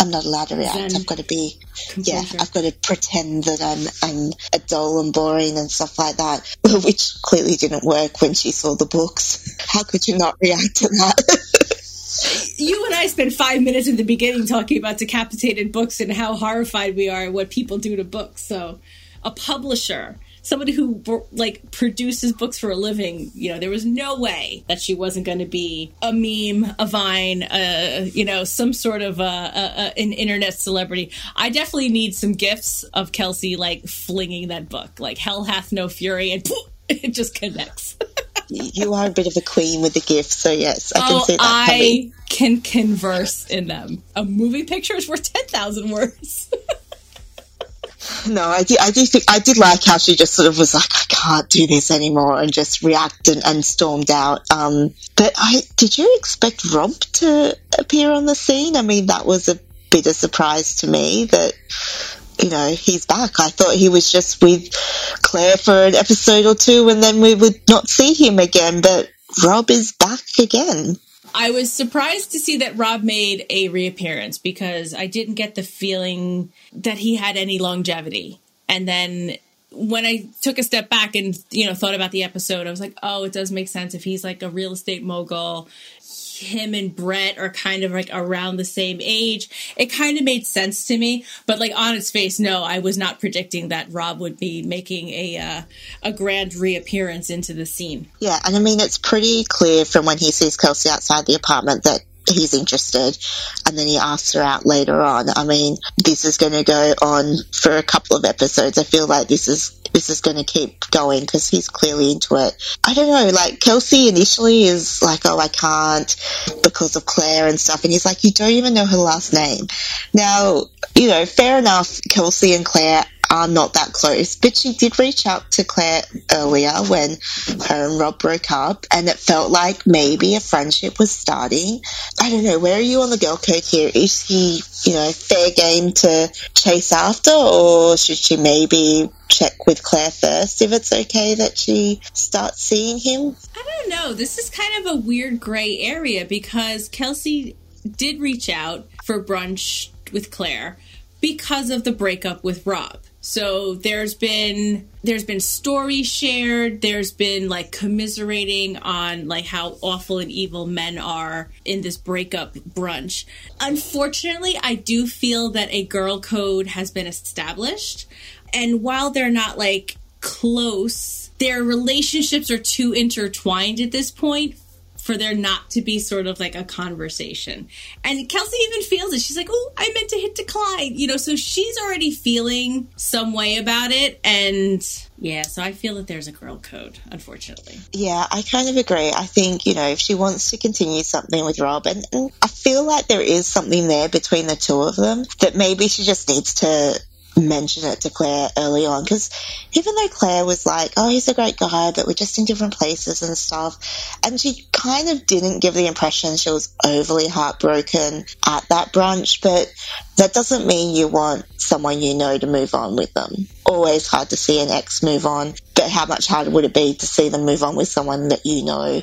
I'm not allowed to react. Zen. I've got to be, Composure. yeah, I've got to pretend that I'm, I'm a dull and boring and stuff like that, which clearly didn't work when she saw the books. How could you not react to that? You and I spent five minutes in the beginning talking about decapitated books and how horrified we are at what people do to books. So, a publisher, somebody who like produces books for a living, you know, there was no way that she wasn't going to be a meme, a vine, uh, you know, some sort of uh, an internet celebrity. I definitely need some gifts of Kelsey like flinging that book, like "Hell hath no fury," and poof, it just connects. you are a bit of a queen with the gifts, so yes, I can oh, see that I can converse in them. A movie picture is worth ten thousand words. No, I do, I do think I did like how she just sort of was like, I can't do this anymore, and just reacted and stormed out. Um, but I did you expect Rob to appear on the scene? I mean, that was a bit of surprise to me that you know he's back. I thought he was just with Claire for an episode or two, and then we would not see him again. But Rob is back again. I was surprised to see that Rob made a reappearance because I didn't get the feeling that he had any longevity. And then when I took a step back and you know thought about the episode, I was like, oh, it does make sense if he's like a real estate mogul. Him and Brett are kind of like around the same age. It kind of made sense to me, but like on its face, no, I was not predicting that Rob would be making a uh, a grand reappearance into the scene. Yeah, and I mean it's pretty clear from when he sees Kelsey outside the apartment that he's interested, and then he asks her out later on. I mean, this is going to go on for a couple of episodes. I feel like this is this is going to keep going because he's clearly into it. I don't know, like Kelsey initially is like, oh, I can't because of Claire and stuff, and he's like, you don't even know her last name. Now, you know, fair enough, Kelsey and Claire are not that close, but she did reach out to Claire earlier when her and Rob broke up, and it felt like maybe a friendship was starting. I don't know, where are you on the girl code here? Is he, you know, fair game to chase after, or should she maybe check with Claire first if it's okay that she starts seeing him? I don't know. This is kind of a weird gray area because Kelsey did reach out for brunch with Claire because of the breakup with Rob. So there's been there's been stories shared, there's been like commiserating on like how awful and evil men are in this breakup brunch. Unfortunately, I do feel that a girl code has been established. And while they're not like close, their relationships are too intertwined at this point for there not to be sort of like a conversation. And Kelsey even feels it. She's like, oh, I meant to hit decline. You know, so she's already feeling some way about it. And yeah, so I feel that there's a girl code, unfortunately. Yeah, I kind of agree. I think, you know, if she wants to continue something with Rob, and, and I feel like there is something there between the two of them, that maybe she just needs to mention it to Claire early on because even though Claire was like, oh, he's a great guy, but we're just in different places and stuff, and she kind of didn't give the impression she was overly heartbroken at that brunch, but that doesn't mean you want someone you know to move on with them. Always hard to see an ex move on, but how much harder would it be to see them move on with someone that you know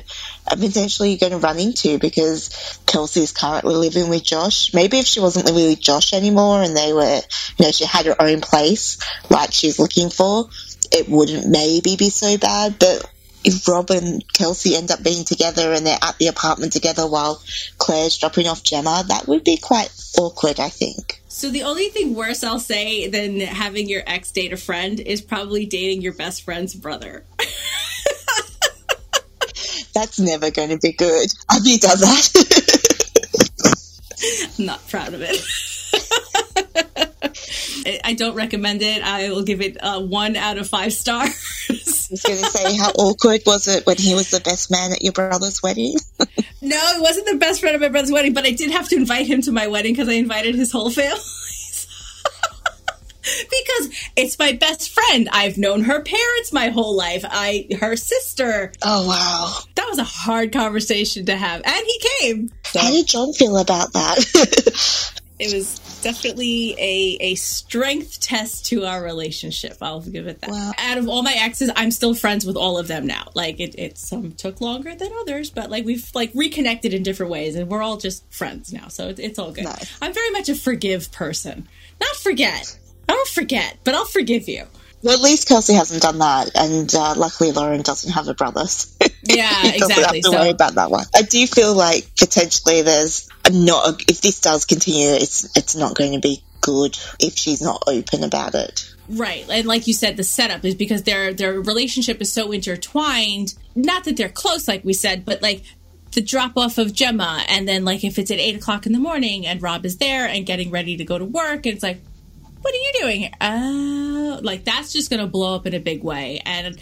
and potentially you're going to run into because Kelsey's currently living with Josh. Maybe if she wasn't living with Josh anymore and they were, you know, she had her own place like she's looking for, it wouldn't maybe be so bad, but if Rob and Kelsey end up being together and they're at the apartment together while Claire's dropping off Gemma, that would be quite awkward, I think. So the only thing worse I'll say than having your ex date a friend is probably dating your best friend's brother. That's never going to be good. Have you done that? I'm not proud of it. I- don't recommend it. I will give it uh, one out of five stars. I was going to say, how awkward was it when he was the best man at your brother's wedding? no, it wasn't the best friend of my brother's wedding, but I did have to invite him to my wedding because I invited his whole family. because It's my best friend. I've known her parents my whole life. I, her sister. Oh, wow. That was a hard conversation to have. And he came. So How did John feel about that? it was definitely a, a strength test to our relationship. I'll give it that. Wow. Out of all my exes, I'm still friends with all of them now. Like it, it some took longer than others, but like we've like reconnected in different ways, and we're all just friends now. So it, it's all good. Nice. I'm very much a forgive person, not forget. I don't forget, but I'll forgive you. well, at least Kelsey hasn't done that, and uh, luckily Lauren doesn't have a brother. so Yeah, he doesn't exactly. have to So worry about that one. I do feel like potentially there's not a, if this does continue, it's it's not going to be good if she's not open about it. Right. And like you said, the setup is because their their relationship is so intertwined. Not that they're close, like we said, but like the drop off of Gemma, and then like if it's at eight o'clock in the morning and Rob is there and getting ready to go to work, and it's like, what are you doing? here? Oh, like that's just going to blow up in a big way, and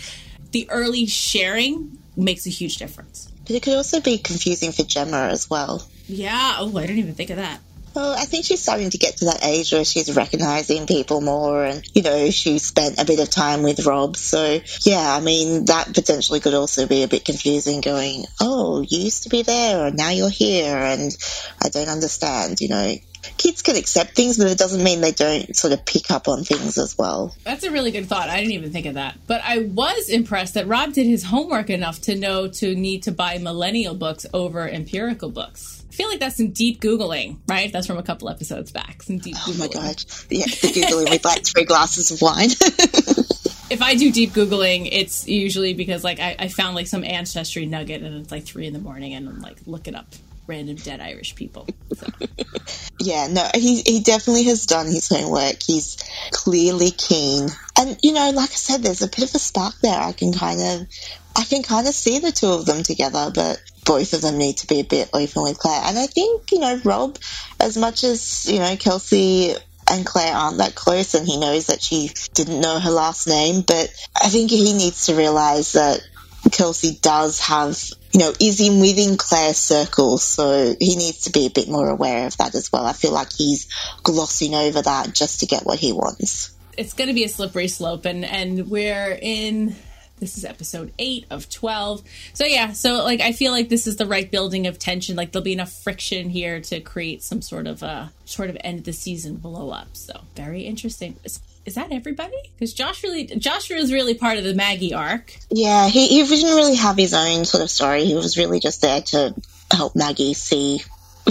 the early sharing makes a huge difference. But it could also be confusing for Gemma as well. Yeah. Oh, I didn't even think of that. Well, I think she's starting to get to that age where she's recognizing people more, and you know, she spent a bit of time with Rob. So, yeah, I mean, that potentially could also be a bit confusing. Going, oh, you used to be there, and now you're here, and I don't understand. You know, kids can accept things, but it doesn't mean they don't sort of pick up on things as well. That's a really good thought. I didn't even think of that. But I was impressed that Rob did his homework enough to know to need to buy millennial books over empirical books. I feel like that's some deep Googling, right? That's from a couple episodes back. Some deep Oh my Googling. god, yeah, the googling with like three glasses of wine. If I do deep Googling, it's usually because like I, I found like some ancestry nugget and it's like three in the morning and I'm like looking up random dead Irish people. So. Yeah, no, he he definitely has done his homework. He's clearly keen, and you know, like I said, there's a bit of a spark there. I can kind of, I can kind of see the two of them together, but both of them need to be a bit open with Claire. And I think you know, Rob, as much as you know, Kelsey and Claire aren't that close, and he knows that she didn't know her last name, but I think he needs to realize that Kelsey does have, you know, is in within Claire's circle, so he needs to be a bit more aware of that as well. I feel like he's glossing over that just to get what he wants. it's going to be a slippery slope and and we're in this is episode 8 of 12 so yeah so like i feel like this is the right building of tension like there'll be enough friction here to create some sort of a sort of end of the season blow up so very interesting is, that everybody because josh really joshua is really part of the maggie arc Yeah, he, he didn't really have his own sort of story. He was really just there to help Maggie see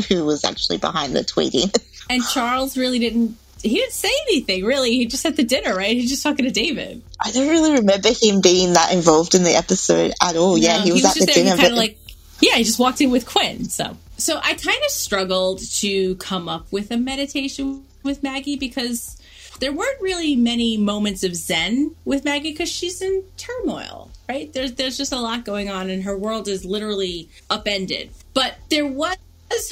who was actually behind the tweeting. and charles really didn't he didn't say anything really he just at the dinner right he's just talking to david I don't really remember him being that involved in the episode at all. yeah, No, he was, at the dinner. He kind but- of like, yeah, he just walked in with Quinn. So, so I kind of struggled to come up with a meditation with Maggie because there weren't really many moments of zen with Maggie because she's in turmoil, right? There's there's just a lot going on, and her world is literally upended. But there was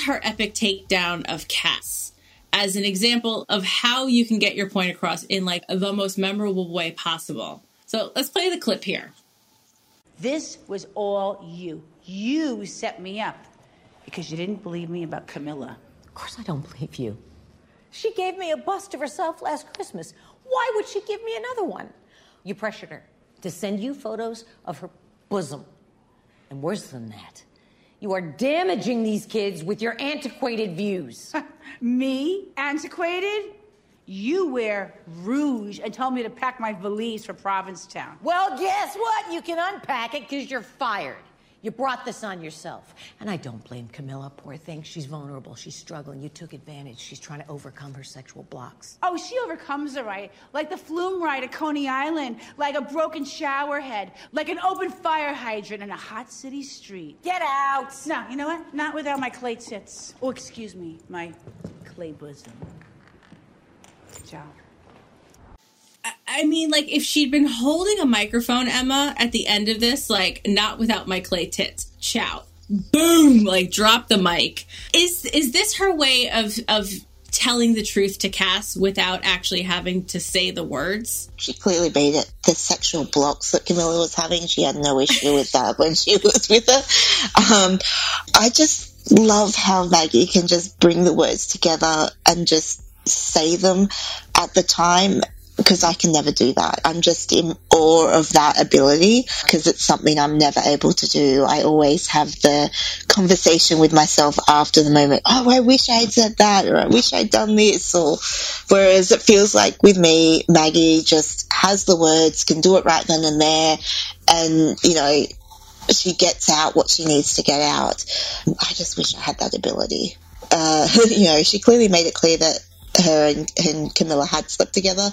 her epic takedown of Cass as an example of how you can get your point across in like the most memorable way possible. So let's play the clip here. This was all you. You set me up because you didn't believe me about Camilla. Of course, I don't believe you. She gave me a bust of herself last Christmas. Why would she give me another one? You pressured her to send you photos of her bosom. And worse than that, you are damaging these kids with your antiquated views. Me? Antiquated? You wear rouge and told me to pack my valise for Provincetown. well, guess what? You can unpack it because you're fired. You brought this on yourself. And I don't blame Camilla, poor thing. She's vulnerable. She's struggling. You took advantage. She's trying to overcome her sexual blocks. Oh, she overcomes it right. Like the flume ride at Coney Island, like a broken shower head, like an open fire hydrant in a hot city street. Get out! No, you know what? Not without my clay tits. Oh, excuse me, my clay bosom. Ciao. I mean, like, if she'd been holding a microphone, Emma, at the end of this, like, not without my clay tits, chow, boom, like, drop the mic. Is is this her way of of telling the truth to Cass without actually having to say the words? she clearly made it the sexual blocks that Camilla was having. She had no issue with that when she was with her. Um, I just love how Maggie can just bring the words together and just say them at the time. Because I can never do that. I'm just in awe of that ability because it's something I'm never able to do. I always have the conversation with myself after the moment. Oh, I wish I had said that or I wish I'd done this or whereas it feels like with me, Maggie just has the words, can do it right then and there. And, you know, she gets out what she needs to get out. I just wish I had that ability. Uh, you know, she clearly made it clear that her and, and Camilla had slept together,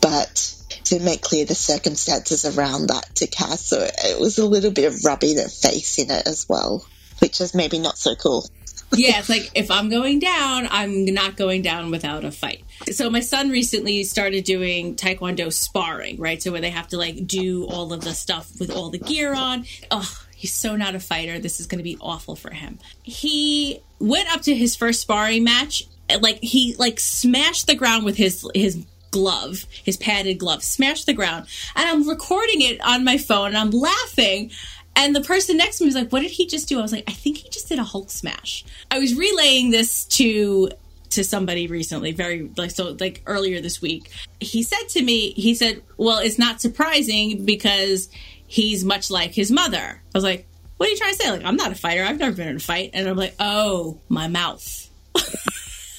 but to make clear the circumstances around that to Cass, so it was a little bit of rubbing her face in it as well, which is maybe not so cool. yeah, it's like if I'm going down, I'm not going down without a fight. So my son recently started doing taekwondo sparring, right? So where they have to like do all of the stuff with all the gear on. Oh, he's so not a fighter. This is going to be awful for him. He went up to his first sparring match like he like smashed the ground with his his glove, his padded glove, smashed the ground. And I'm recording it on my phone and I'm laughing. And the person next to me was like, What did he just do? I was like, I think he just did a Hulk smash. I was relaying this to to somebody recently, very like so like earlier this week. He said to me, he said, Well, it's not surprising because he's much like his mother. I was like, What are you trying to say? Like, I'm not a fighter. I've never been in a fight. And I'm like, Oh, my mouth.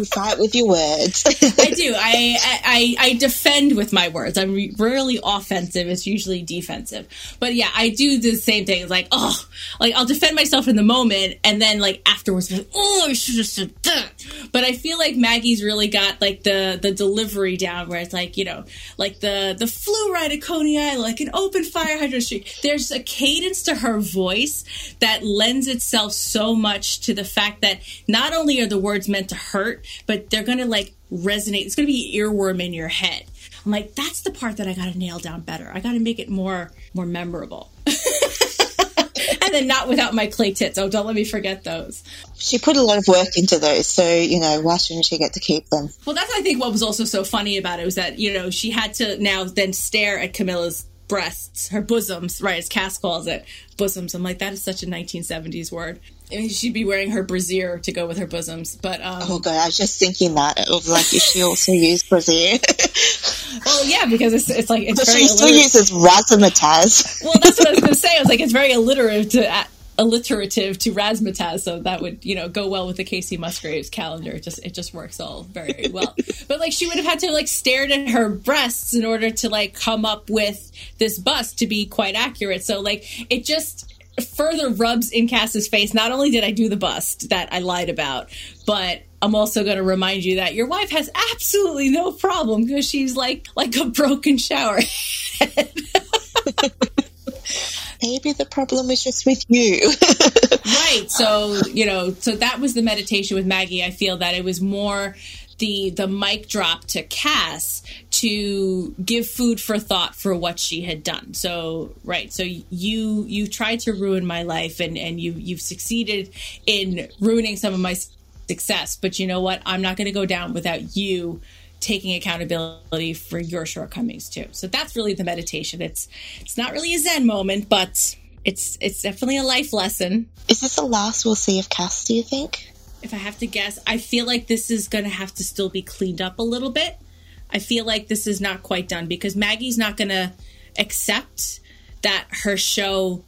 You fight with your words. I do. I, I I defend with my words. I'm rarely offensive. It's usually defensive. But yeah, I do the same thing. It's like oh, like I'll defend myself in the moment, and then like afterwards, like oh, I should have said that. But I feel like Maggie's really got like the the delivery down, where it's like you know, like the the flu ride at Coney Island, like an open fire hydrant street. There's a cadence to her voice that lends itself so much to the fact that not only are the words meant to hurt, but they're gonna like resonate. It's gonna be earworm in your head. I'm like, that's the part that I gotta nail down better. I gotta make it more more memorable. and then not without my clay tits. Oh, don't let me forget those. She put a lot of work into those, so you know why shouldn't she get to keep them? Well, that's I think what was also so funny about it was that you know she had to now then stare at Camilla's breasts, her bosoms, right as Cass calls it, bosoms. I'm like that is such a 1970s word. She'd be wearing her brassiere to go with her bosoms, but um, oh god, I was just thinking that of like if she also used brassiere. well, yeah, because it's it's like it's but very she still alliter- uses razzmatazz. well, that's what I was going to say. I was like, it's very alliterative to uh, alliterative to razzmatazz, so that would you know go well with the Kacey Musgraves calendar. It just it just works all very, very well. but like she would have had to like stare at her breasts in order to like come up with this bust to be quite accurate. So like it just further rubs in Cass's face. Not only did I do the bust that I lied about, but I'm also going to remind you that your wife has absolutely no problem because she's like like a broken shower. Maybe the problem is just with you. right. So, you know, so that was the meditation with Maggie. I feel that it was more the the mic drop to Cass to give food for thought for what she had done. So, right. So you you tried to ruin my life and and you you've succeeded in ruining some of my success, but you know what? I'm not going to go down without you taking accountability for your shortcomings too. So that's really the meditation. It's it's not really a zen moment, but it's it's definitely a life lesson. is this the last we'll see of Cass? Do you think? If I have to guess, I feel like this is going to have to still be cleaned up a little bit. I feel like this is not quite done because Maggie's not going to accept that her show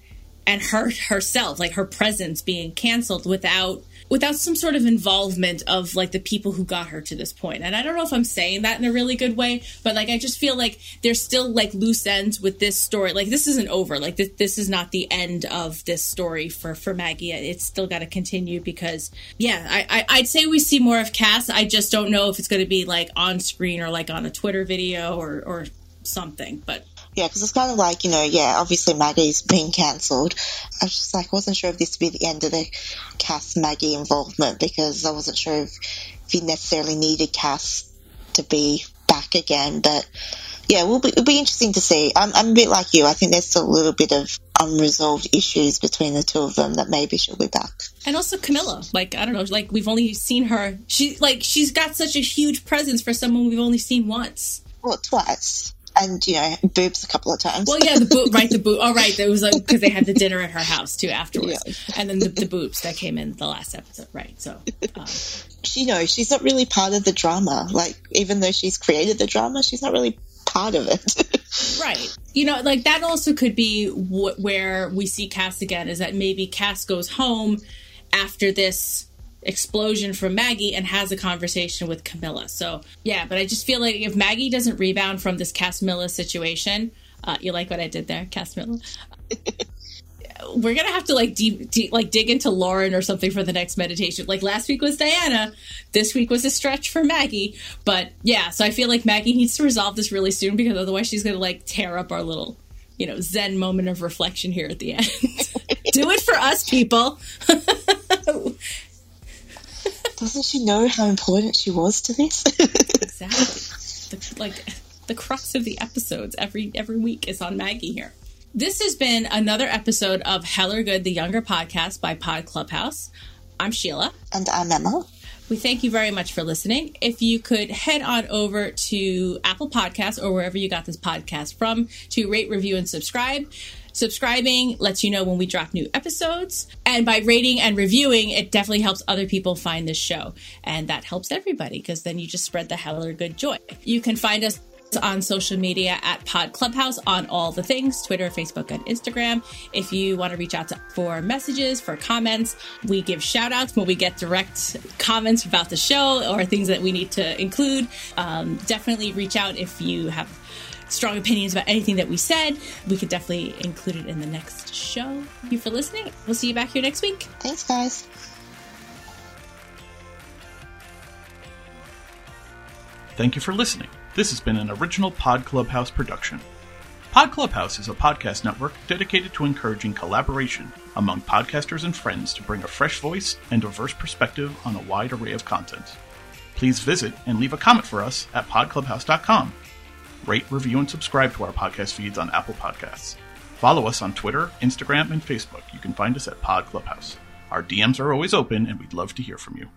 and her herself, like her presence being canceled without without some sort of involvement of like the people who got her to this point. And I don't know if I'm saying that in a really good way, but like I just feel like there's still like loose ends with this story. Like this isn't over. Like this this is not the end of this story for for Maggie. It's still got to continue because yeah, I, I I'd say we see more of Cass. I just don't know if it's going to be like on screen or like on a Twitter video or or something. But Yeah, because it's kind of like, you know, yeah, obviously Maggie's been cancelled. I was just like, I wasn't sure if this would be the end of the Cass Maggie involvement because I wasn't sure if, if you necessarily needed Cass to be back again. But yeah, we'll be, it'll be interesting to see. I'm, I'm a bit like you. I think there's still a little bit of unresolved issues between the two of them that maybe she'll be back. and also Camilla. Like I don't know, like we've only seen her. She like she's got such a huge presence for someone we've only seen once. Well, twice. And you know boobs a couple of times. Well, yeah, the boot, right? The boot. Oh, right. That was like because they had the dinner at her house too afterwards, yeah. and then the, the, boobs that came in the last episode, right? So, um, you know, she's not really part of the drama. Like, even though she's created the drama, she's not really part of it. right. You know, like that also could be wh- where we see Cass again. Is that maybe Cass goes home after this explosion from Maggie and has a conversation with Camilla. So yeah, but I just feel like if Maggie doesn't rebound from this Casmilla situation, uh, you like what I did there, Casmilla? We're gonna have to like deep, deep, like dig into Lauren or something for the next meditation. Like last week was Diana, this week was a stretch for Maggie. But yeah, so I feel like Maggie needs to resolve this really soon because otherwise she's gonna like tear up our little, you know, Zen moment of reflection here at the end. Do it for us, people. Doesn't she know how important she was to this? exactly. The, like the crux of the episodes every every week is on Maggie here. This has been another episode of Heller Good, the Younger podcast by Pod Clubhouse. I'm Sheila. And I'm Emma. We thank you very much for listening. If you could head on over to Apple Podcasts or wherever you got this podcast from to rate, review, and subscribe. Subscribing lets you know when we drop new episodes. And by rating and reviewing, it definitely helps other people find this show. And that helps everybody because then you just spread the Heller good joy. You can find us on social media at Pod Clubhouse on all the things Twitter, Facebook, and Instagram. If you want to reach out to, for messages, for comments, we give shout outs when we get direct comments about the show or things that we need to include. Um, definitely reach out if you have strong opinions about anything that we said, we could definitely include it in the next show. Thank you for listening. We'll see you back here next week. Thanks, guys. Thank you for listening. This has been an original Pod Clubhouse production. Pod Clubhouse is a podcast network dedicated to encouraging collaboration among podcasters and friends to bring a fresh voice and diverse perspective on a wide array of content. Please visit and leave a comment for us at podclubhouse.com rate, review, and subscribe to our podcast feeds on Apple Podcasts. Follow us on Twitter, Instagram, and Facebook. You can find us at Pod Clubhouse. Our DMs are always open, and we'd love to hear from you.